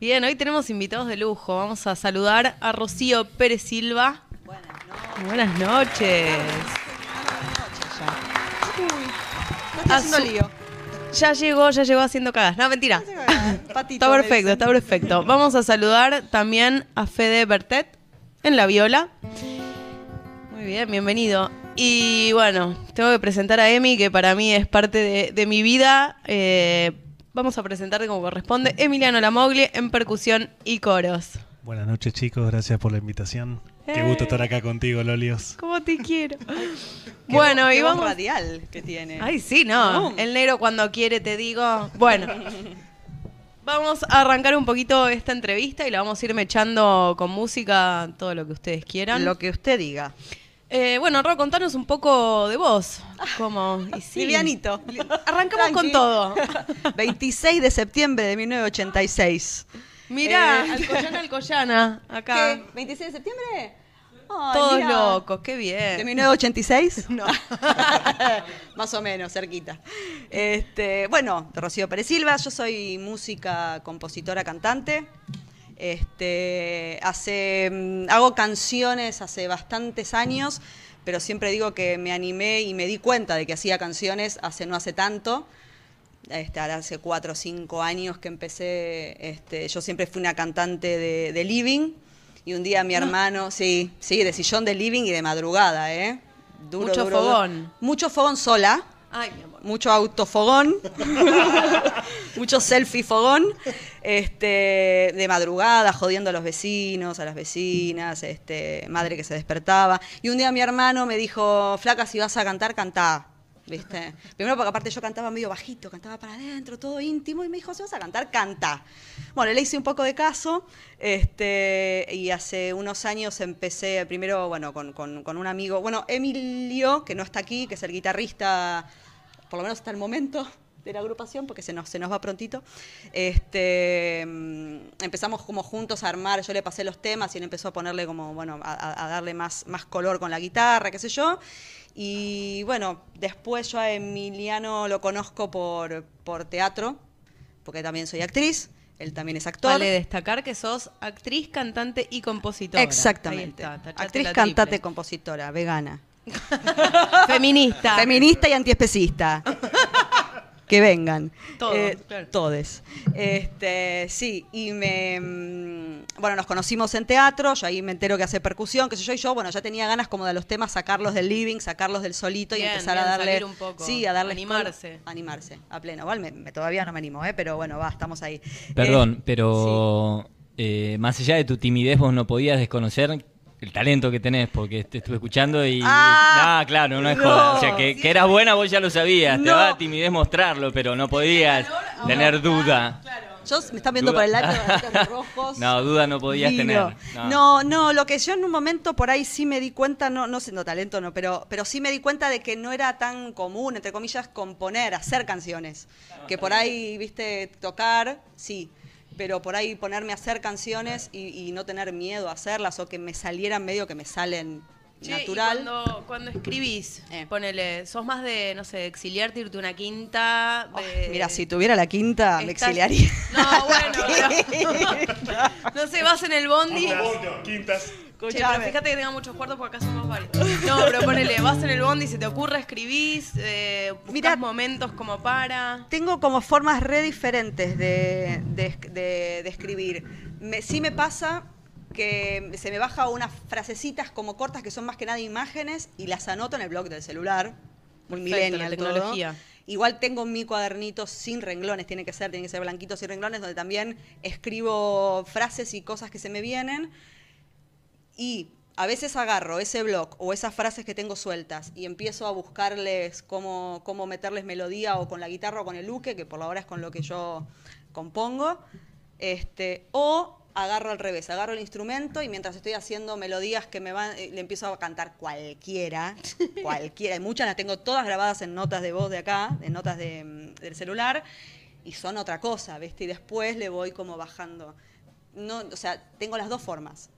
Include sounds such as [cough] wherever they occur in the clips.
Bien, hoy tenemos invitados de lujo. Vamos a saludar a Rocío Pérez Silva. Buenas noches. Buenas noches. No A estoy haciendo lío. Ya llegó, ya llegó haciendo cagas. No, mentira. Patito, Está perfecto, está perfecto. Vamos a saludar también a Fede Bertet en la viola. Muy bien, bienvenido. Y bueno, tengo que presentar a Emi, que para mí es parte de, de mi vida. Eh, vamos a presentarte como corresponde. Emiliano Lamoglie en percusión y coros. Buenas noches chicos, gracias por la invitación. Qué Eh. gusto estar acá contigo, Lolios. ¿Cómo te quiero? [laughs] Bueno, y vamos. radial que tiene. Ay, sí, no. No. El negro cuando quiere, te digo. Bueno. Vamos a arrancar un poquito esta entrevista y la vamos a ir mechando con música, todo lo que ustedes quieran. Lo que usted diga. Eh, bueno, Ro, contanos un poco de vos. Como, y sí. Livianito. Arrancamos con todo. [laughs] 26 de septiembre de 1986. Mirá, Eh, Alcoyana, [laughs] Alcoyana, acá. ¿Qué? ¿26 de septiembre? Ay, Todos mirá. locos, qué ¿De bien. 1986? [laughs] No. Más o menos, cerquita. Este, bueno, de Rocío Pérez Silva, yo soy música, compositora, cantante. Este, hace, mm, hago canciones hace bastantes años, pero siempre digo que me animé y me di cuenta de que hacía canciones hace no hace tanto. Este, hace cuatro o cinco años que empecé, este, yo siempre fui una cantante de, de living y un día mi hermano, sí, sí, de sillón de living y de madrugada, ¿eh? Duro, Mucho duro, duro. fogón. Mucho fogón sola, Ay, mi amor. Mucho autofogón, [laughs] mucho selfie fogón, este, de madrugada, jodiendo a los vecinos, a las vecinas, este, madre que se despertaba. Y un día mi hermano me dijo, flaca, si vas a cantar, cantá. ¿Viste? Primero porque aparte yo cantaba medio bajito, cantaba para adentro, todo íntimo, y me dijo, si vas a cantar, canta. Bueno, le hice un poco de caso, este, y hace unos años empecé primero, bueno, con, con- con un amigo, bueno, Emilio, que no está aquí, que es el guitarrista, por lo menos hasta el momento de la agrupación, porque se nos, se nos va prontito. Este, mm, empezamos como juntos a armar, yo le pasé los temas y él empezó a ponerle como, bueno, a, darle más, más color con la guitarra, qué sé yo. Y bueno, después yo a Emiliano lo conozco por, por teatro, porque también soy actriz, él también es actor. Vale destacar que sos actriz, cantante y compositora. Exactamente. Está, actriz, triple. compositora, vegana. [laughs] Feminista. Feminista y antiespecista. que vengan. Todos, claro. Todes. Este, sí, y me. mm, Bueno, nos conocimos en teatro, yo ahí me entero que hace percusión, qué sé yo, y yo, bueno, ya tenía ganas como de los temas sacarlos del living, sacarlos del solito y Bien, empezar a darle. salir un poco, Sí, a darle. animarse. Animarse, a pleno. Igual me- me- todavía no me animo, ¿eh? pero bueno, va, estamos ahí. Perdón, Eh, pero eh, más allá de tu timidez, vos no podías desconocer el talento que tenés, porque te estuve escuchando y... Ah, Ah, claro, no es no. joda. O sea, que, que eras buena vos ya lo sabías, te No. daba timidez mostrarlo, pero no podías tener duda. Yo me están viendo Duda. por el lado de los rojos. [laughs] No, duda no podías tener. No. no, lo que yo en un momento por ahí sí me di cuenta, no, no siendo talento, no, pero, pero sí me di cuenta de que no era tan común, entre comillas, componer, hacer canciones. Que por ahí, viste, tocar, sí. Pero por ahí ponerme a hacer canciones y, no tener miedo a hacerlas o que me salieran medio que me salen Che, natural. Y cuando, cuando escribís, Eh. ponele, sos más de, no sé, exiliarte, irte a una quinta. Oh, mira, si tuviera la quinta, me estás- exiliaría. [laughs] No, bueno, [laughs] pero- [laughs] no sé, vas en el bondi. quintas. Che, pero fíjate que tenga muchos cuartos porque acá somos varios. No, pero ponele, vas en el bondi, se te ocurre, escribís, eh, Mirá. momentos como para. Tengo como formas re diferentes de, de- de- de escribir. Me- sí me pasa que se me baja unas frasecitas como cortas que son más que nada imágenes y las anoto en el blog del celular. Muy millennial todo. tecnología. Igual tengo mi cuadernito sin renglones, tiene que ser, tiene que ser blanquitos sin renglones, donde también escribo frases y cosas que se me vienen. Y a veces agarro ese blog o esas frases que tengo sueltas y empiezo a buscarles cómo, cómo meterles melodía o con la guitarra o con el uke, que por la hora es con lo que yo compongo. Este, o agarro al revés, agarro el instrumento y mientras estoy haciendo melodías que me van, eh, le empiezo a cantar cualquiera, [laughs] cualquiera. Y muchas las tengo todas grabadas en notas de voz de acá, en notas de, mm, del celular, y son otra cosa, ¿viste? Y después le voy como bajando. No, o sea, tengo las dos formas.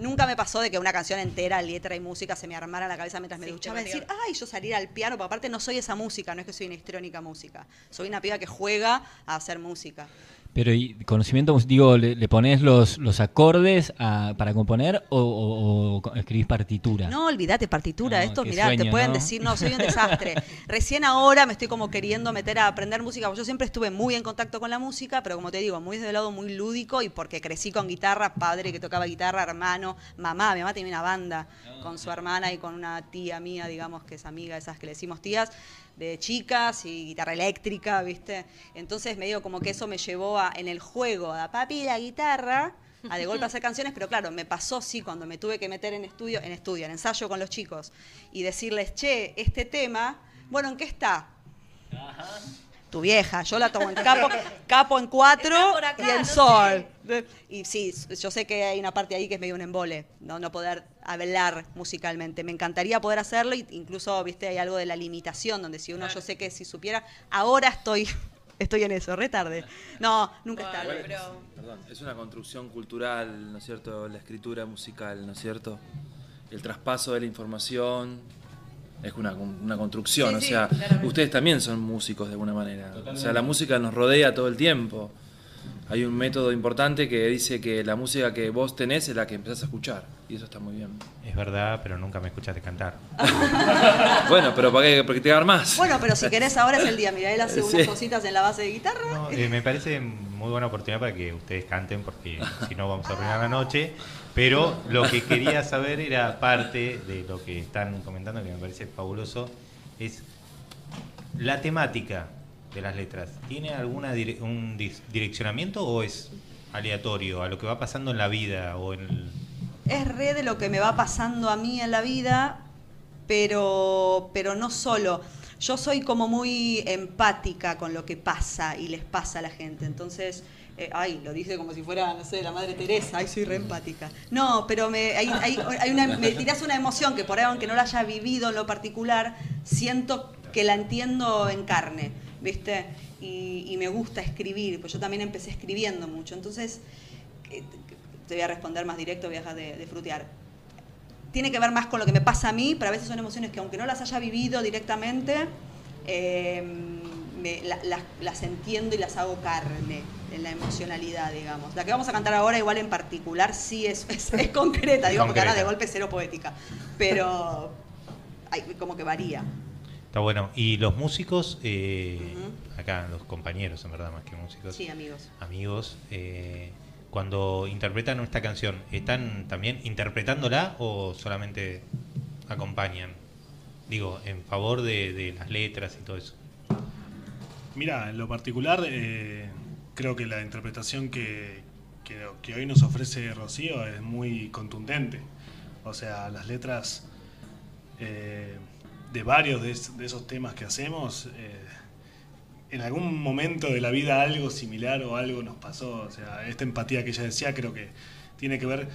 Nunca me pasó de que una canción entera, letra y música, se me armara en la cabeza mientras me Sí, duchaba. te Decir, ay, yo salir al piano, porque aparte no soy esa música, no es que soy una histrónica música. Soy una piba que juega a hacer música. Pero ¿y conocimiento, digo, le, le pones los, los acordes a- para componer o, o- o escribís partitura? No, olvídate, partitura. No, Esto, mirá, te pueden ¿no? decir, no, soy un [laughs] desastre. Recién ahora me estoy como queriendo meter a aprender música. porque Yo siempre estuve muy en contacto con la música, pero como te digo, muy desde el lado muy lúdico y porque crecí con guitarra, padre que tocaba guitarra, hermano, mamá. Mi mamá tenía una banda con su hermana y con una tía mía, digamos, que es amiga, esas que le decimos tías, de chicas y guitarra eléctrica, ¿viste? Entonces me digo como que eso me llevó a, en el juego, a papi la guitarra, a de golpe [laughs] hacer canciones, pero claro, me pasó sí cuando me tuve que meter en estudio, en estudio, en ensayo con los chicos y decirles, che, este tema, bueno, ¿en qué está? Tu vieja, yo la tomo en [laughs] capo, capo en cuatro acá, y en no sol. Y sí, yo sé que hay una parte ahí que es medio un embole, no, no poder hablar musicalmente. Me encantaría poder hacerlo, y incluso, viste, hay algo de la limitación, donde si uno, yo sé que si supiera, ahora estoy, [laughs] estoy en eso, re tarde. No, nunca es Bueno, tarde. pero- Perdón, es una construcción cultural, ¿no es cierto? La escritura musical, ¿no es cierto? El traspaso de la información es una, una construcción, Sí, o sí, sea, claramente. ustedes también son músicos de alguna manera. O sea, la música nos rodea todo el tiempo. Hay un método importante que dice que la música que vos tenés es la que empezás a escuchar, y eso está muy bien. Es verdad, pero nunca me escuchaste cantar. [laughs] Bueno, pero ¿para qué practicar más? Bueno, pero si querés, ahora es el día. Mira, él hace [laughs] unas Sí. cositas en la base de guitarra. No, eh, me parece muy buena oportunidad para que ustedes canten, porque [laughs] si no vamos a arruinar la noche. Pero lo que quería saber era parte de lo que están comentando, que me parece fabuloso, es la temática de las letras. ¿Tiene alguna dire- un direccionamiento o es aleatorio a lo que va pasando en la vida o en el- es re de lo que me va pasando a mí en la vida, pero, pero no solo. Yo soy como muy empática con lo que pasa y les pasa a la gente. Entonces, eh, ay, lo dice como si fuera, no sé, la Madre Teresa, ay, soy re empática. No, pero me, hay, hay- hay una, me tirás una emoción que por ahí, aunque no la haya vivido en lo particular, siento que la entiendo en carne, ¿viste? Y, y me gusta escribir, pues yo también empecé escribiendo mucho. Entonces, eh, te voy a responder más directo, voy a dejar de, de frutear. Tiene que ver más con lo que me pasa a mí, pero a veces son emociones que aunque no las haya vivido directamente, eh, me- la- las, las entiendo y las hago carne en la emocionalidad, digamos. La que vamos a cantar ahora, igual en particular, sí es, [laughs] es, es concreta, digo, porque ahora de golpe cero poética, pero hay, como que varía. Está bueno. Y los músicos, eh, acá los compañeros, en verdad, más que músicos. Sí, amigos. amigos, eh, cuando interpretan esta canción, ¿están también interpretándola o solamente acompañan? Digo, en favor de, de las letras y todo eso. Mira, en lo particular, eh, creo que la interpretación que, que- que hoy nos ofrece Rocío es muy contundente. O sea, las letras eh, de varios de, es- de esos temas que hacemos, eh, en algún momento de la vida algo similar o algo nos pasó. O sea, esta empatía que ella decía creo que tiene que ver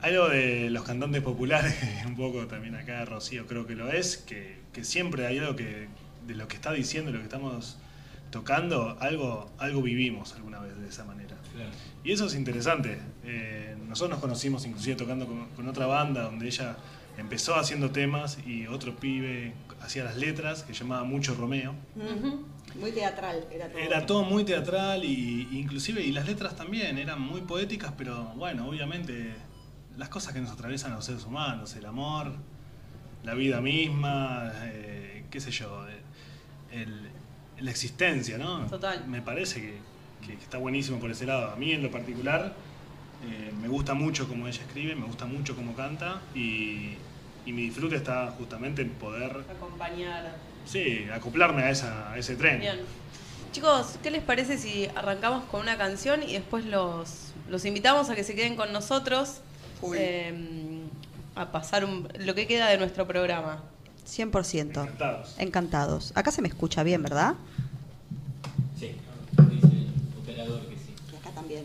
algo de los cantantes populares, [laughs] un poco también acá Rocío creo que lo es, que, que siempre hay algo que de lo que está diciendo, lo que estamos tocando, algo, algo vivimos alguna vez de esa manera. Y eso es interesante. Eh, nosotros nos conocimos inclusive tocando con, con otra banda donde ella empezó haciendo temas y otro pibe hacía las letras que llamaba Mucho Romeo. Muy teatral era todo. Era todo muy teatral y inclusive y las letras también eran muy poéticas, pero bueno, obviamente las cosas que nos atraviesan a los seres humanos, el amor, la vida misma, eh, qué sé yo, eh, el- la existencia, ¿no? Total. Me parece que, que está buenísimo por ese lado. A mí en lo particular eh, me gusta mucho cómo ella escribe, me gusta mucho cómo canta y, y mi disfrute está justamente en poder, Acompañar. sí, acoplarme a, esa, a ese tren. Bien. Chicos, ¿qué les parece si arrancamos con una canción y después los, los invitamos a que se queden con nosotros eh, a pasar un- lo que queda de nuestro programa? 100%. Encantados. Encantados. Acá se me escucha bien, ¿verdad? Sí, dice el operador que sí. Y acá también.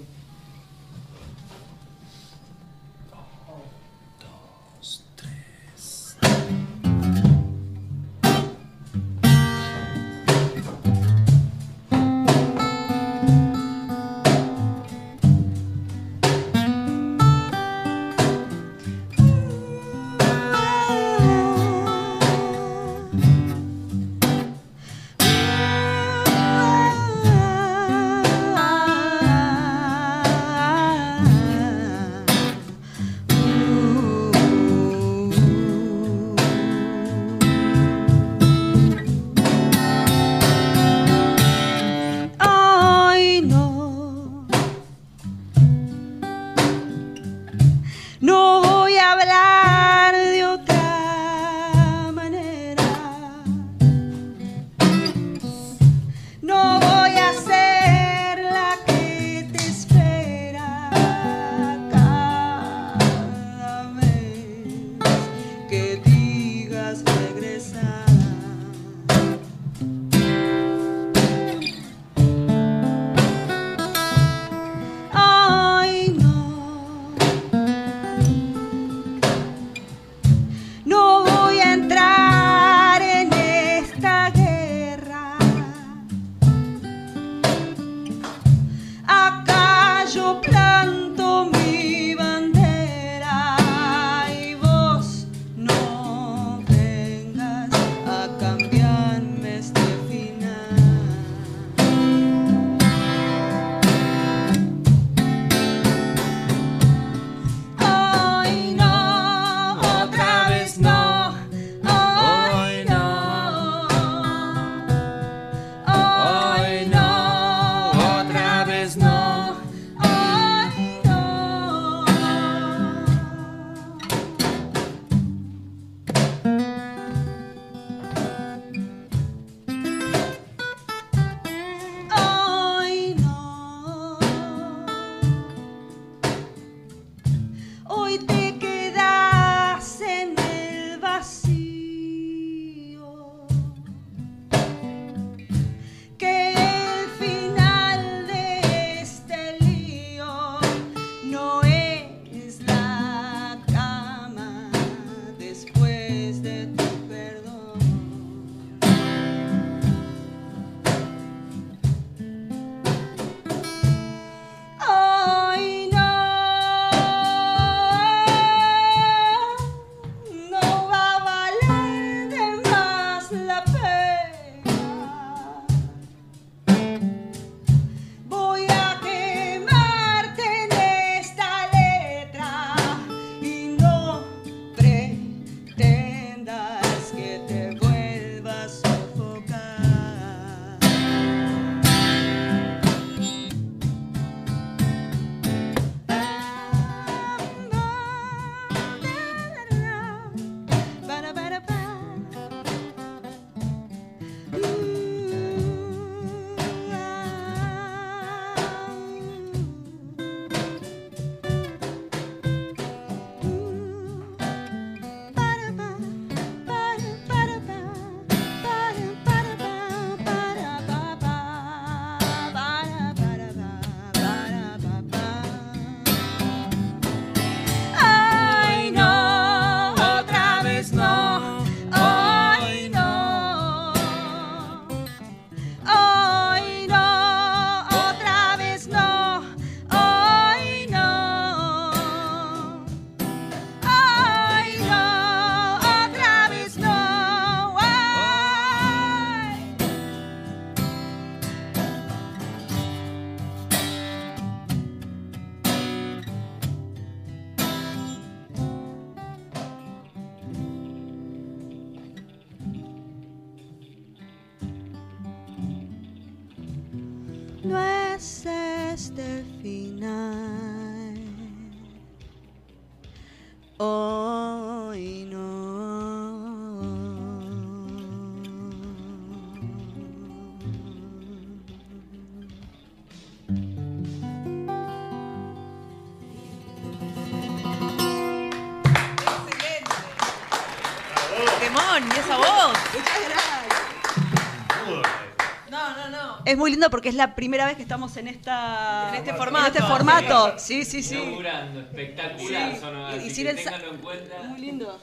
Es muy lindo porque es la primera vez que estamos en esta En este en formato. este formato. Sí, sí, sí. Inaugurando, espectacular. Sí. Y- y sin que el sa- ténganlo en cuenta. Muy lindo.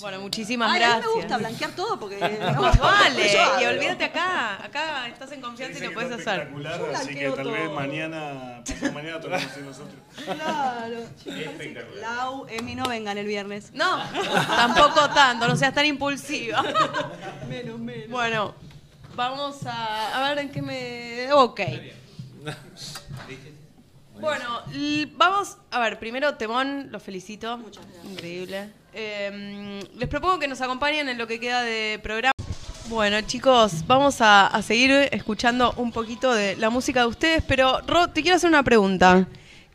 Bueno, muchísimas Ay, a mí gracias. me gusta blanquear todo porque. [laughs] Más [laughs] vale, y olvídate acá, acá estás en confianza y lo puedes hacer. espectacular, así que tal vez mañana, mañana tocamos así nosotros. [laughs] Claro. Que Lau, Emi no vengan el viernes. No, tampoco tanto, no seas tan impulsiva. Menos, menos. Bueno, vamos a, a ver en qué me... Ok. [laughs] Bueno, l- vamos a ver, primero Temón, los felicito. Muchas gracias. Increíble. Eh, les propongo que nos acompañen en lo que queda de programa. Bueno, chicos, vamos a, a seguir escuchando un poquito de la música de ustedes, pero Ro, te quiero hacer una pregunta.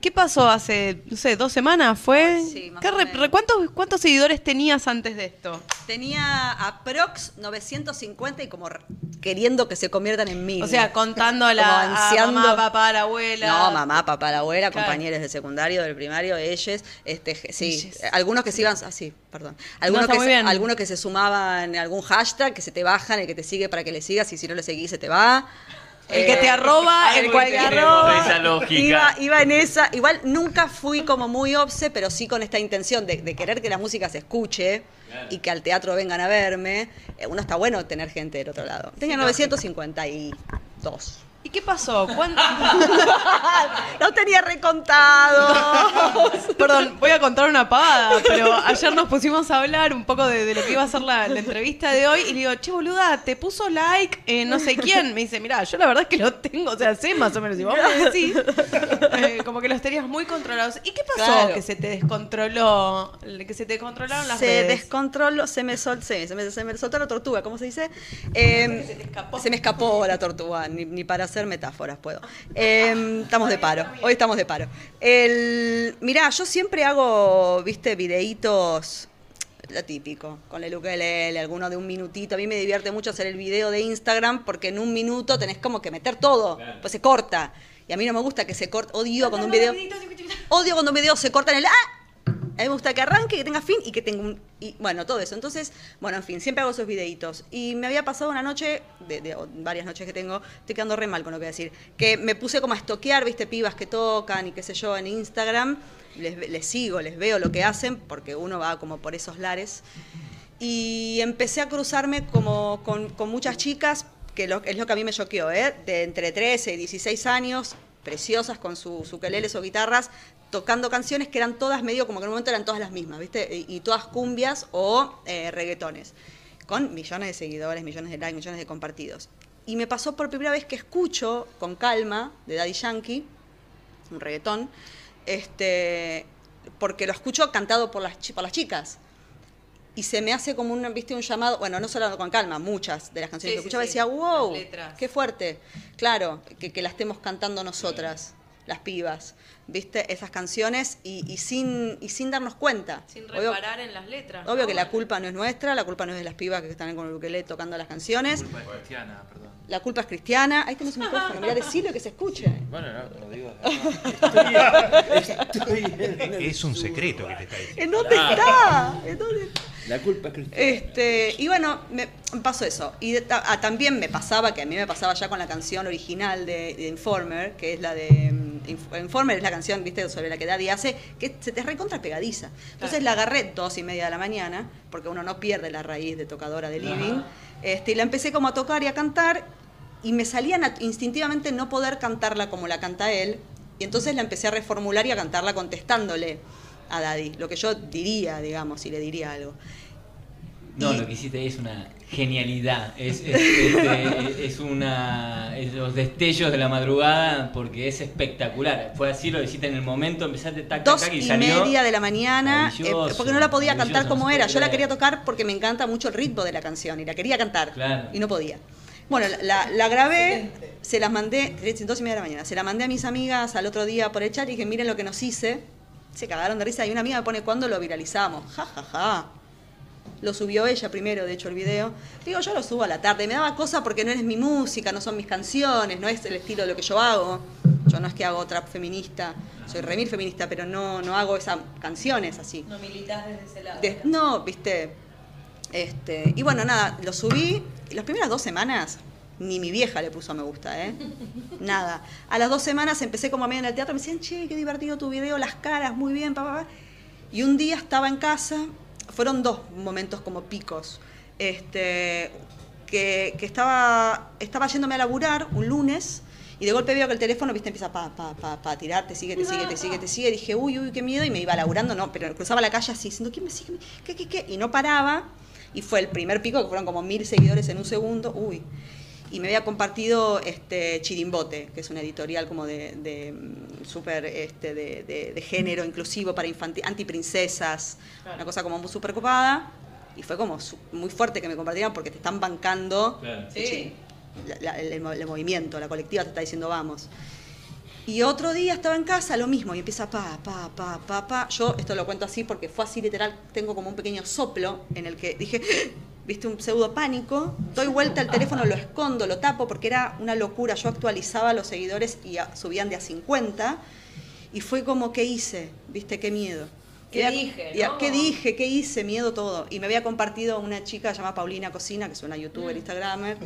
¿Qué pasó hace, no sé, dos semanas? ¿Fue? Sí, más ¿Qué o menos. ¿cuántos, ¿Cuántos seguidores tenías antes de esto? Tenía aprox 950 y como queriendo que se conviertan en mil. O sea, contando a la a mamá, papá, la abuela. No, mamá, papá, la abuela, Claro. compañeros del secundario, del primario, ellos, este, sí, Ellos. algunos que se iban, ah, sí, perdón, algunos, que se, algunos que se sumaban en algún hashtag, que se te bajan, el que te sigue para que le sigas y si no le seguís se te va. El que te arroba, el cual te arroba. esa lógica. Iba, iba en esa, igual nunca fui como muy obse, pero sí con esta intención de, de querer que la música se escuche Claro. y que al teatro vengan a verme. Eh, uno está bueno tener gente del otro lado. Tenía Sí, 952. ¿Y qué pasó? ¿Cuándo? [laughs] no tenía recontado. [laughs] Perdón, voy a contar una pavada, pero ayer nos pusimos a hablar un poco de, de lo que iba a ser la, la entrevista de hoy y le digo, che, boluda, te puso like eh, no sé quién. Me dice, mira, yo la verdad es que lo tengo, o sea, sé más o menos. Y vos me decís, eh, como que los tenías muy controlados. ¿Y qué pasó Claro. que se te descontroló, que se te descontrolaron las se redes? descontroló, se me, sol, se, me, se me soltó la tortuga, ¿cómo se dice? Eh, Se te escapó. se me escapó la tortuga, ni, ni para hacer metáforas puedo. Eh, estamos de paro, hoy estamos de paro. El, mirá, yo siempre hago, viste, videitos, lo típico, con el ukelele, alguno de un minutito. A mí me divierte mucho hacer el video de Instagram porque en un minuto tenés como que meter todo, pues se corta. Y a mí no me gusta que se corte, odio cuando un video... Odio cuando un video se corta en el ¡ah! A mí me gusta que arranque, que tenga fin y que tenga un... Y, bueno, todo eso. Entonces, bueno, en fin, siempre hago esos videitos. Y me había pasado una noche, de, de- varias noches que tengo, estoy quedando re mal con lo que voy a decir, que me puse como a estoquear, viste, pibas que tocan y qué sé yo en Instagram. Les, les sigo, les veo lo que hacen, porque uno va como por esos lares. Y empecé a cruzarme como con, con muchas chicas, que lo- es lo que a mí me choqueó, ¿eh? de entre 13 y 16 años, preciosas con sus ukeleles o guitarras, tocando canciones que eran todas medio como que en un momento eran todas las mismas, ¿viste? Y, todas cumbias o eh, reggaetones, con millones de seguidores, millones de likes, millones de compartidos. Y me pasó por primera vez que escucho con calma de Daddy Yankee, un reggaetón, este, porque lo escucho cantado por las, por las chicas y se me hace como un, ¿viste? un llamado, bueno, no solo con calma, muchas de las canciones Sí, que escuchaba sí. decía, wow, qué fuerte. Claro, que, que la estemos cantando nosotras, las pibas, ¿viste? Esas canciones y, y sin, y sin darnos cuenta. Sin Obvio- reparar en las letras. Obvio ¿no? que la culpa no es nuestra, la culpa no es de las pibas que están con el ukelele tocando las canciones. Culpa de Cristiana, perdón. La culpa es cristiana. Ahí tenés un micrófono, mirá, decirlo que se escuche. Bueno, no, lo digo. [laughs] Estoy, estoy Es un secreto que te está diciendo. ¿En dónde está? ¿En dónde está? La culpa es Cristiana. Este, y bueno, me pasó eso. Y de- ah, también me pasaba, que a mí me pasaba ya con la canción original de, de Informer, que es la de. mm, Inf- Informer es la canción, viste, sobre la que Daddy hace, que se te recontra pegadiza. Entonces la agarré dos y media de la mañana, porque uno no pierde la raíz de tocadora de living. Este, y la empecé como a tocar y a cantar, y me salía instintivamente no poder cantarla como la canta él. Y entonces la empecé a reformular y a cantarla contestándole a Daddy, lo que yo diría, digamos, si le diría algo. No, Y- lo que hiciste ahí es una genialidad. Es, es, es una. es los destellos de la madrugada porque es espectacular. Fue así, lo hiciste en el momento, empezaste tac, tac, dos tac y y salió. media de la mañana, eh, porque no la podía cantar como no era. Yo la quería tocar porque me encanta mucho el ritmo de la canción y la quería cantar Claro. y no podía. Bueno, la, la- la grabé, se las mandé, dos y media de la mañana, se la mandé a mis amigas al otro día por el chat y dije, miren lo que nos hice. Se cagaron de risa y una amiga me pone, ¿cuándo lo viralizamos? Ja, ja, ja. Lo subió ella primero, de hecho, el video. Digo, yo lo subo a la tarde. Me daba cosa porque no es mi música, no son mis canciones, no es el estilo de lo que yo hago. Yo no es que hago trap feminista, soy remil feminista, pero no, no hago esas canciones así. No militas desde ese lado. De- no, viste. Este, y bueno, nada, lo subí. y Las primeras dos semanas, ni mi vieja le puso me gusta, ¿eh? [laughs] Nada. A las dos semanas empecé como a medio en el teatro, me decían, che, qué divertido tu video, las caras, muy bien, papá. Pa, pa". Y un día estaba en casa, fueron dos momentos como picos. Este, que, que estaba, estaba yéndome a laburar un lunes y de golpe veo que el teléfono, viste, empieza pa, pa, pa, pa, tirar, te sigue, te sigue, te sigue, te sigue. Dije, uy, uy, qué miedo. Y me iba laburando, no, pero cruzaba la calle así, diciendo, ¿quién me sigue? ¿Qué, qué, qué? Y no paraba. Y fue el primer pico, que fueron como mil seguidores en un segundo. Uy. Y me había compartido este Chirimbote, que es una editorial como de, de mm, súper este, de, de- de género inclusivo para infantil, antiprincesas, una cosa como muy súper copada. Y fue como muy fuerte que me compartieran porque te están bancando Claro. la- la- el- el movimiento, la colectiva te está diciendo vamos. Y otro día estaba en casa, lo mismo, y empieza pa, pa, pa, pa, pa. Yo esto lo cuento así porque fue así literal, tengo como un pequeño soplo en el que dije, viste, un pseudo pánico, doy vuelta al teléfono, lo escondo, lo tapo, porque era una locura. Yo actualizaba los seguidores y a- subían de a 50, y fue como, ¿qué hice? ¿Viste? Qué miedo. ¿Qué a- dije, a- no? ¿Qué dije? ¿Qué hice? Miedo todo. Y me había compartido una chica llamada Paulina Cocina, que es una Mm. youtuber, instagramer.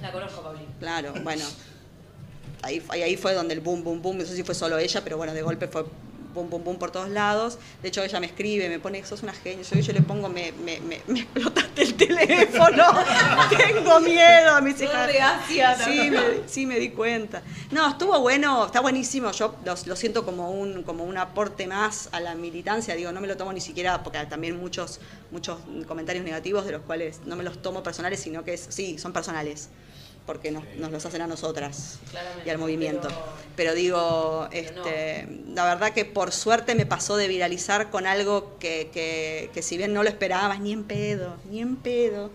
La conozco, Paulina. Claro, bueno. Ahí, ahí, ahí fue donde el boom, boom, boom, no sé si fue solo ella, pero bueno, de golpe fue pum, pum, pum por todos lados. De hecho, ella me escribe, me pone, sos una genia. Yo, yo le pongo, me, me, me, me [laughs] explotaste el teléfono, [laughs] tengo miedo. Todo reacia, ¿no? sí, me, sí, me di cuenta. No, estuvo bueno, está buenísimo. Yo lo, lo siento como un, como un aporte más a la militancia. Digo, no me lo tomo ni siquiera, porque también muchos, muchos comentarios negativos de los cuales no me los tomo personales, sino que es, sí, son personales porque nos, nos los hacen a nosotras Claramente, y al movimiento. pero- Pero, digo, Pero no. este, la verdad que por suerte me pasó de viralizar con algo que, que, que si bien no lo esperabas, ni en pedo, ni en pedo,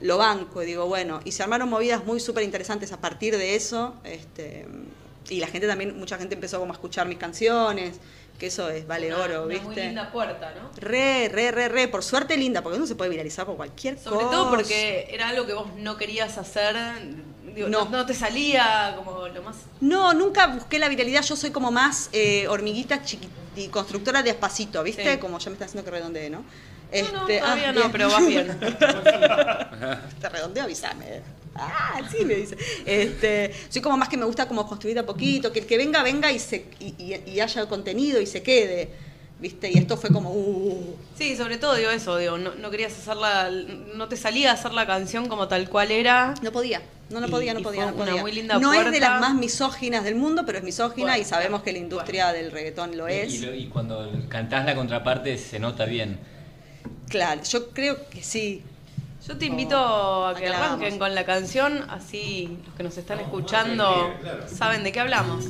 lo banco y digo, bueno, y se armaron movidas muy súper interesantes a partir de eso, este, y la gente también, mucha gente empezó como a escuchar mis canciones, que eso es, vale Una- oro, una ¿viste? muy linda puerta, ¿no? Re, re, re, re, por suerte linda, porque uno se puede viralizar por cualquier Sobre cosa. todo porque era algo que vos no querías hacer, digo, no. No. no te salía como lo más... No, nunca busqué la viralidad. Yo soy como más eh, hormiguita chiqui- y constructora de espacito, ¿viste? Sí. Como ya me está haciendo que redondee, ¿no? No, no, Este, todavía ah, no, bien. pero vas bien. [laughs] [laughs] Te redondeo, avísame. Ah, sí, me dice. Este, soy como más que me gusta como construir de a poquito, que el que venga, venga y, se, y, y- y haya contenido y se quede, ¿viste? Y esto fue como, uh, Sí, sobre todo digo eso, digo, no, no querías hacerla, no te salía a hacer la canción como tal cual era. no podía. No, no Y- podía, no y podía, fue no una podía. muy linda no es de las más misóginas del mundo, pero es misógina Bueno, y sabemos que la industria del reggaetón lo es. Y, lo- y cuando cantás la contraparte se nota bien. Claro, yo creo que sí. Yo te invito a a que la arranquen con la canción, así los que nos están escuchando saben de qué hablamos.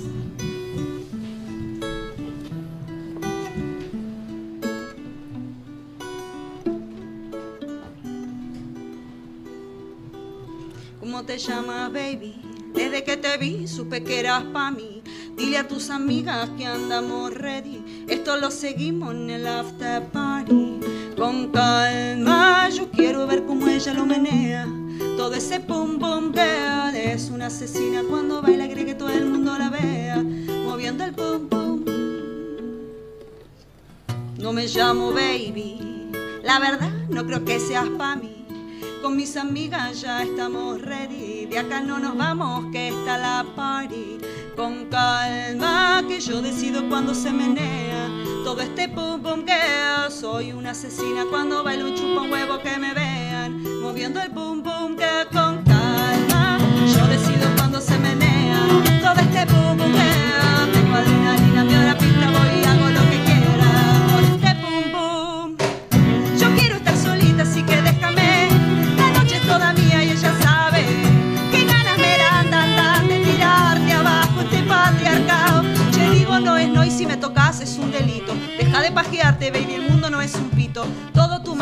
¿Cómo te llamas, baby? Desde que te vi supe que eras pa' mí. Dile a tus amigas que andamos ready. Esto lo seguimos en el after party. Con calma, yo quiero ver cómo ella lo menea. Todo ese pum pum girl es una asesina cuando baila, cree que todo el mundo la vea. Moviendo el pum pum. No me llamo baby, la verdad no creo que seas pa' mí. Con mis amigas ya estamos ready, de acá no nos vamos que está la party. Con calma que yo decido cuando se menea. Todo este pum pum que soy una asesina cuando bailo chupa un huevo que me vean. Moviendo el pum pum que con calma yo decido cuando se menea. Todo este pum pum que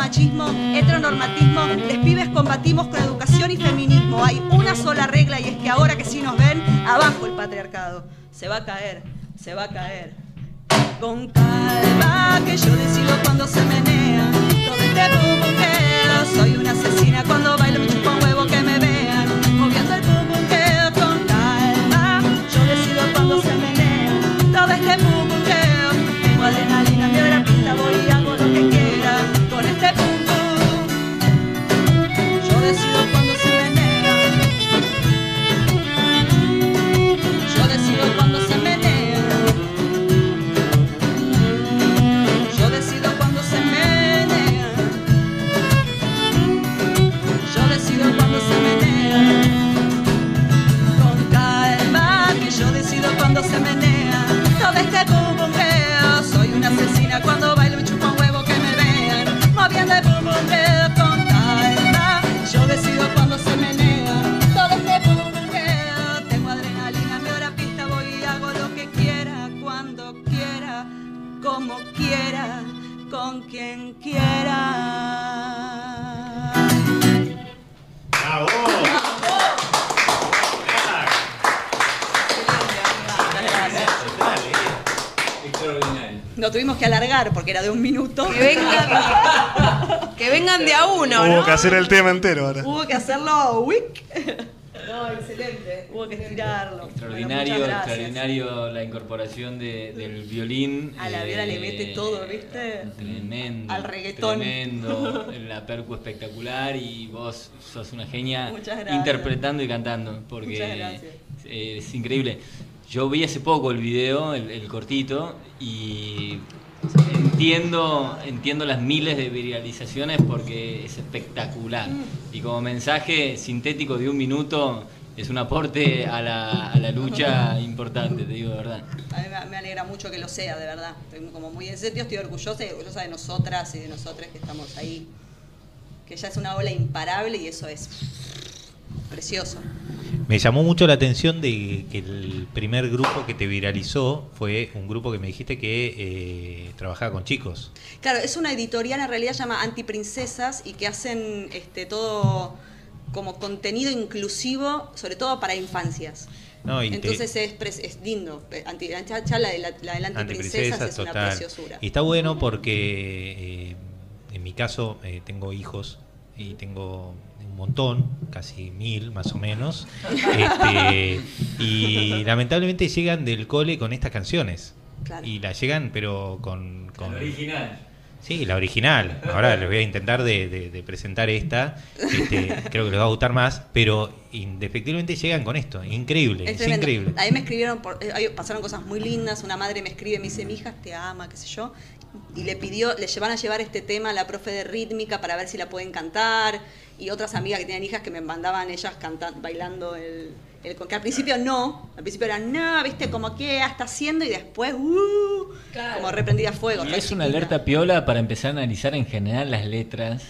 machismo, heteronormatismo, les pibes combatimos con educación y feminismo. Hay una sola regla y es que ahora que sí nos ven, abajo el patriarcado. Se va a caer, se va a caer. Con calma que yo decido cuando se menea. Todo este bubuqueo soy una asesina cuando bailo me chupa huevo que me vean. Moviendo el bubuqueo con calma yo decido cuando se menea. Todo este bubuqueo tengo adrenalina yo decido porque era de un minuto. Que vengan, [laughs] que vengan de a uno, Hubo ¿no? que hacer el tema entero ahora. Hubo que hacerlo wick. No, excelente. Hubo que estirarlo. Extraordinario, Bueno, extraordinario la incorporación de- del violín. A la viola le mete todo, ¿viste? Tremendo. Al reggaetón. Tremendo. [laughs] La percu espectacular y vos sos una genia Muchas gracias. interpretando y cantando. Porque es increíble. Yo vi hace poco el video, el, el cortito, y entiendo, entiendo las miles de viralizaciones porque es espectacular. Y como mensaje sintético de un minuto, es un aporte a la, a la lucha importante, te digo de verdad. A mí me- alegra mucho que lo sea, de verdad. Estoy como muy en serio, estoy orgullosa y orgullosa de nosotras y de nosotros que estamos ahí. Que ya es una ola imparable y eso es precioso. Me llamó mucho la atención de que el primer grupo que te viralizó fue un grupo que me dijiste que eh, trabajaba con chicos. Claro, es una editorial en realidad se llama Antiprincesas y que hacen este todo como contenido inclusivo, sobre todo para infancias. No, y te- Entonces es, pres- es lindo. Anti, ya la de la, la de la Antiprincesas es una total. preciosura. Y está bueno porque eh, en mi caso eh, tengo hijos y tengo un montón, casi mil más o menos, este, y lamentablemente llegan del cole con estas canciones. Claro. Y la llegan pero con... con original. Sí, la original. Ahora les voy a intentar de, de- de presentar esta. Este, creo que les va a gustar más, pero indefectiblemente llegan con esto. Increíble, Es es, increíble. A mí me escribieron, por, eh, ahí pasaron cosas muy lindas. Una madre me escribe, me dice, mi hija te ama, qué sé yo. Y le pidió, le llevan a llevar este tema a la profe de rítmica para ver si la pueden cantar. Y otras amigas que tienen hijas que me mandaban ellas cantando, bailando el, el- Que al principio no, al principio era no, viste, como que está haciendo y después, uh, como reprendida a fuego. Y es una alerta piola para empezar a analizar en general las letras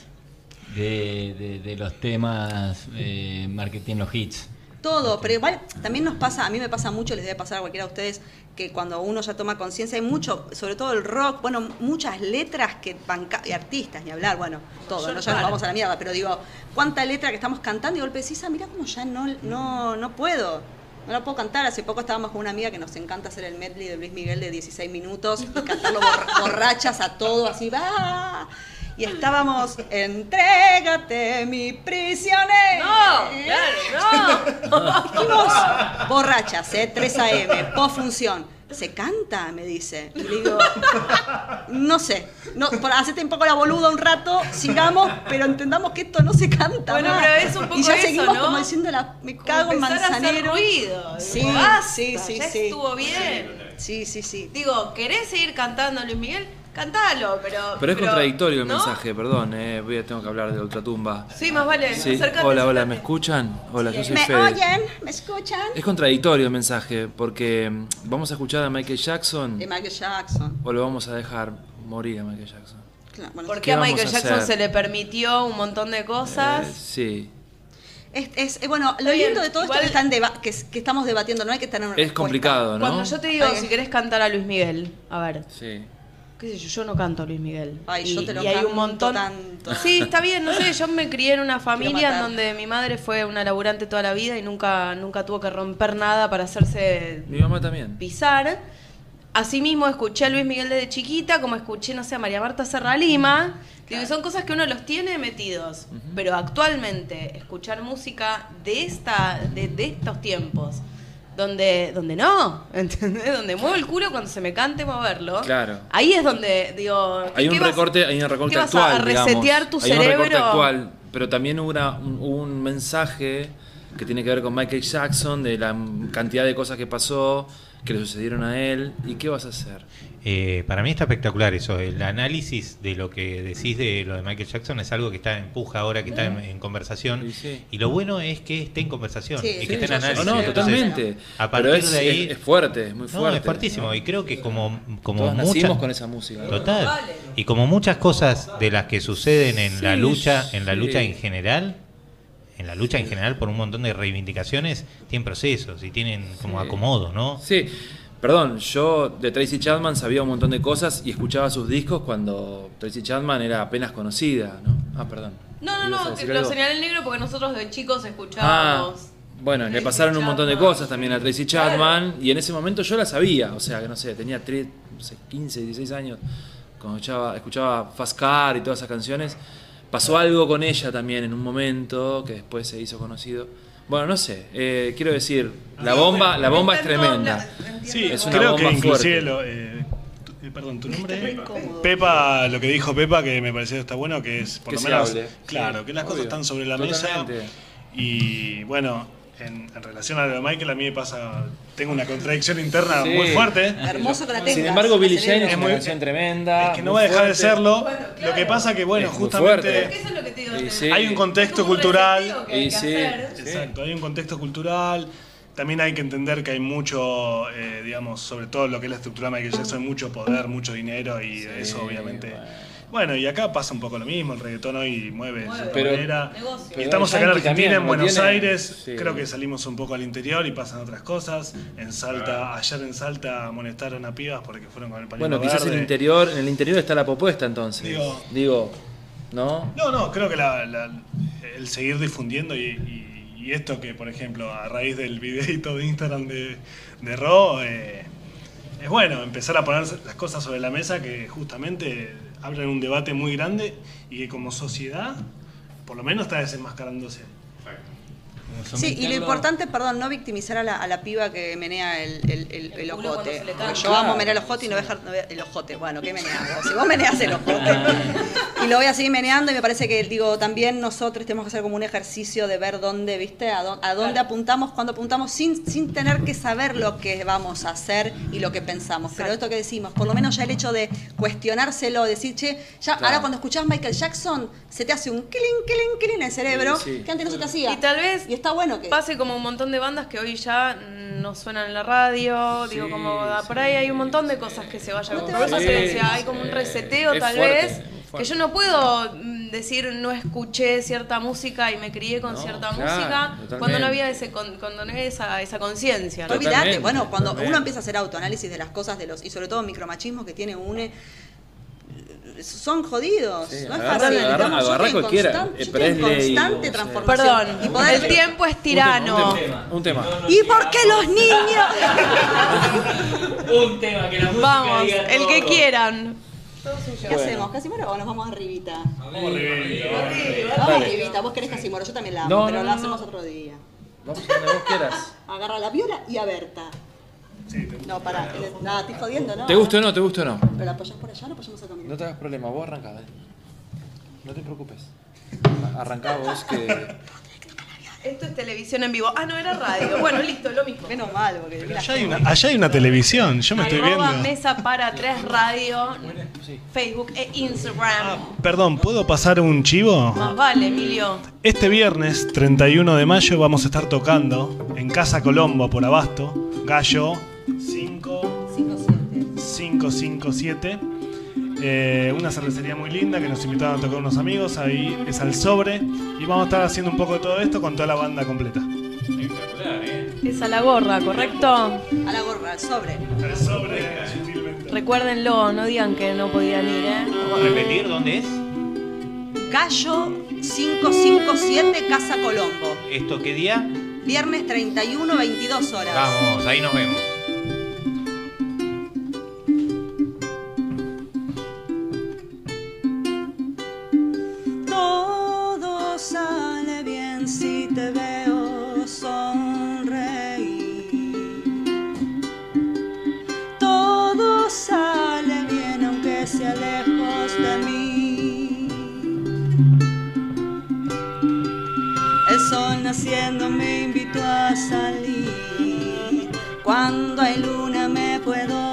de, de- de los temas eh, marketing, los hits. Todo, pero igual también nos pasa, a mí me pasa mucho, les debe pasar a cualquiera de ustedes, que cuando uno ya toma conciencia, hay mucho, sobre todo el rock, bueno, muchas letras que van, ca- y artistas, ni hablar, bueno, todo, ¿no? ya nos vamos a la mierda, pero digo, cuánta letra que estamos cantando y golpe decís, ah, mira cómo ya no, no, no puedo. No la puedo cantar. Hace poco estábamos con una amiga que nos encanta hacer el medley de Luis Miguel de 16 minutos y cantarlo bor- [laughs] borrachas a todo, así va. Y estábamos, entrégate, mi prisionero. No, claro, no. [laughs] Dijimos, borrachas, ¿eh? 3 AM, post función. ¿Se canta? Me dice. Y le digo, no sé. No, hacete un poco la boluda un rato, sigamos, pero entendamos que esto no se canta. Bueno, más. pero es un poco Y ya eso, seguimos ¿no? como diciendo, la, me cago en Empezar a hacer manzanero. ruido. Sí, basta, sí, sí, ya sí. estuvo bien. Sí, sí, sí. Digo, ¿querés seguir cantando Luis Miguel? Cantalo, pero. Pero es contradictorio el ¿no? mensaje, perdón, eh, voy a, tengo que hablar de Ultratumba. Sí, más vale. Sí. acércate, Hola, hola. ¿me escuchan? Hola, yo soy ¿Me Fede. oyen? ¿Me escuchan? Es contradictorio el mensaje, porque mm, vamos a escuchar a Michael Jackson De Michael Jackson. o lo vamos a dejar morir a Michael Jackson. Claro, bueno, ¿Por ¿Qué qué a Michael a Jackson hacer? se le permitió un montón de Eh, cosas? sí, Es, es- eh, bueno, lo bien, lindo de todo igual- esto que, están deba- que, que estamos debatiendo, no hay que tener una es respuesta. complicado, ¿no? Cuando yo te digo, si querés cantar a Luis Miguel, a ver, Sí. Qué sé yo, yo no canto a Luis Miguel. Ay, yo te lo y hay un montón. tanto. Sí, está bien, no sé, yo me crié en una familia en donde mi madre fue una laburante toda la vida y nunca, nunca tuvo que romper nada para hacerse Mi mamá también. pisar. Asimismo, escuché a Luis Miguel desde chiquita, como escuché, no sé, a María Marta Serra Lima. Digo, y son cosas que uno los tiene metidos. Pero actualmente, escuchar música de esta, de, de estos tiempos, donde, donde no, [laughs] ¿entendés? Donde muevo el culo cuando se me cante moverlo. Claro. Ahí es donde, digo. ¿qué- Hay un vas- recorte, hay un recorte qué vas actual, a resetear digamos. tu hay un recorte cerebro? actual, pero también hubo, una- un, hubo un mensaje que tiene que ver con Michael Jackson, de la cantidad de cosas que pasó, que le sucedieron a él, y qué vas a hacer. Eh, para mí está espectacular eso. El análisis de lo que decís de lo de Michael Jackson es algo que está en puja ahora, que está en, en conversación. Sí, sí. Y lo bueno es que esté en conversación Sí, y sí, que esté en análisis. No, no, sí, Entonces, totalmente. A Pero partir es, de ahí. es, es fuerte, es muy no, fuerte. es fuertísimo. ¿no? Y creo que como, como Todos muchas. nacimos con esa música. ¿no? Total. Y como muchas cosas de las que suceden en la lucha, en la sí. lucha en general, en la lucha en general por un montón de reivindicaciones, tienen procesos y tienen como Sí. acomodo, ¿no? Sí, perdón, yo de Tracy Chapman sabía un montón de cosas y escuchaba sus discos cuando Tracy Chapman era apenas conocida, ¿no? Ah, perdón. No, no, ¿Ibas a no, que lo algo? señalé en negro porque nosotros de chicos Ah, escuchábamos. bueno, le Tracy pasaron un montón de Chapman. cosas también a Tracy Chapman y en ese momento yo la sabía, o sea, que no sé, tenía tres, no sé, 15, 16 años cuando escuchaba, escuchaba Fast Car y todas esas canciones. Pasó algo con ella también en un momento que después se hizo conocido. Bueno, no sé, eh, quiero decir, la bomba, la bomba es tremenda. Sí, Es una creo que bomba inclusive fuerte. lo, eh, tu- eh, perdón, tu nombre Pepa, lo que dijo Pepa que me pareció está bueno que es por Que lo se menos hable. claro, Sí, que las cosas están sobre la Totalmente. mesa y bueno, en, en relación a lo de Michael, a mí me pasa, tengo una contradicción interna Sí. muy fuerte. Hermoso que la tengas. Sin embargo, Billie celebro. es Es una muy- canción tremenda. Es que no va a dejar de serlo. Bueno, claro. Lo que pasa que, bueno, Es justamente fuerte. Eso es lo que te digo. Y te- sí. hay un contexto un cultural. que hay que hacer. Exacto, hay un contexto cultural. También hay que entender que hay mucho, eh, digamos, sobre todo lo que es la estructura de Michael Jackson, hay mucho poder, mucho dinero y eso obviamente... Bueno. Y acá pasa un poco lo mismo, el reggaetón hoy mueve de cierta Pero- manera. Negocio. Y Pero estamos acá en Argentina, también, en ¿no Buenos tiene? Aires, Sí. creo que salimos un poco al interior y pasan otras cosas. En Salta, ayer en Salta amonestaron a pibas porque fueron con el pañuelo Bueno, quizás en el interior, en el interior está la propuesta entonces. Digo- Digo, ¿no? No, no, creo que la- la- el seguir difundiendo y, y- y esto que, por ejemplo, a raíz del videito de Instagram de, de Ro, eh, es bueno empezar a poner las cosas sobre la mesa que justamente abren un debate muy grande y que como sociedad, por lo menos está desenmascarándose. Sí, y lo importante, perdón, no victimizar a la, a la piba que menea el, el, el, el El culo ojote. yo Claro. amo menear el ojote y no dejar no el ojote. Bueno, ¿qué meneas vos? Si vos meneas el ojote. [laughs] y lo voy a seguir meneando y me parece que, digo, también nosotros tenemos que hacer como un ejercicio de ver dónde, ¿viste? A, dó- a dónde apuntamos, cuando apuntamos, sin, sin tener que saber lo que vamos a hacer y lo que pensamos. Pero esto que decimos, por lo menos ya el hecho de cuestionárselo, decir, che, ya, ahora cuando escuchás Michael Jackson, se te hace un clink, clink, clink en el cerebro, Sí, sí. que antes no se te hacía. Y tal vez Y está bueno que. pase como un montón de bandas que hoy ya no suenan en la radio, digo como por ahí hay un montón de cosas que se vayan. No a- hay como un reseteo es tal fuerte, vez, que yo no puedo mm, decir no escuché cierta música y me crié con No, cierta claro, música totalmente. cuando no había ese con- cuando no había esa, esa conciencia. No bueno, cuando totalmente. uno empieza a hacer autoanálisis de las cosas de los y sobre todo micromachismo que tiene UNE, son jodidos. Sí, no es agarra- fácil. agarra- en cualquiera, constan- eh, Presley, constante o sea. transformación. Perdón, Y poder- el tiempo es tirano. Un tema. Un tema. ¿Y por qué los niños? [laughs] Un tema que la música Vamos, diga el que todo. quieran. ¿Qué hacemos? ¿Casimoro o nos vamos arribita? Vamos arribita, vamos arribita. Vos querés Casimoro, yo también la amo, No, pero no, la hacemos no. otro día. Vamos a donde vos quieras. Agarra a la viola y a Berta. Sí, te- No, pará, le- nada, estoy jodiendo, ¿no? ¿Te gusta o no? ¿Te gusta o no? ¿Pero la apoyás por allá o la apoyamos acá? No te hagas problema, vos arrancá, dale. No te preocupes. Arrancá [laughs] vos que. Esto es televisión en vivo. Ah, no, era radio. Bueno, listo, lo mismo. Menos mal, porque mira, Allá hay, una, allá hay una televisión, yo me estoy Arroba viendo. Mesa para tres radio, Facebook e Instagram. Perdón, ¿puedo pasar un chivo? Más vale, Emilio. Este viernes 31 de mayo vamos a estar tocando en Casa Colombo por Abasto, Gallo 5 557. Eh, una cervecería muy linda que nos invitaron a tocar unos amigos, ahí es al sobre. Y vamos a estar haciendo un poco de todo esto con toda la banda completa. Es a la gorra, ¿correcto? A la gorra, al sobre. Al sobre, sutilmente. Recuérdenlo, no digan que no podían ir, ¿eh? ¿Puedo repetir dónde es? Gallo 557 Casa Colombo. ¿Esto qué día? Viernes 31, 22 horas. Vamos, ahí nos vemos. Naciendo me invitó a salir. Cuando hay luna me puedo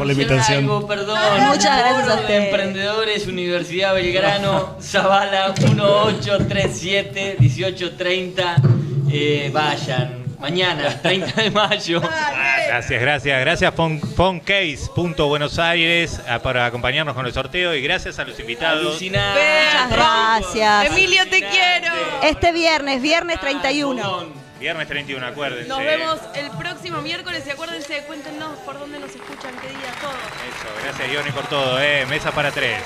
por la invitación. algo, perdón. Muchas gracias a ustedes. Emprendedores, Universidad Belgrano, Zavala 1837 1830. Eh, vayan, mañana, 30 de mayo. [laughs] Ah, gracias, gracias, gracias Fon- Foncase.buenos Aires ah, para acompañarnos con el sorteo y gracias a los invitados. Alucinante. Muchas gracias. Emilio, te quiero. Este viernes, viernes 31. Viernes 31, acuérdense. Nos vemos el próximo miércoles y acuérdense, cuéntenos por dónde nos escuchan, qué día, todo. Eso, gracias Ioni por todo, eh. Mesa para tres.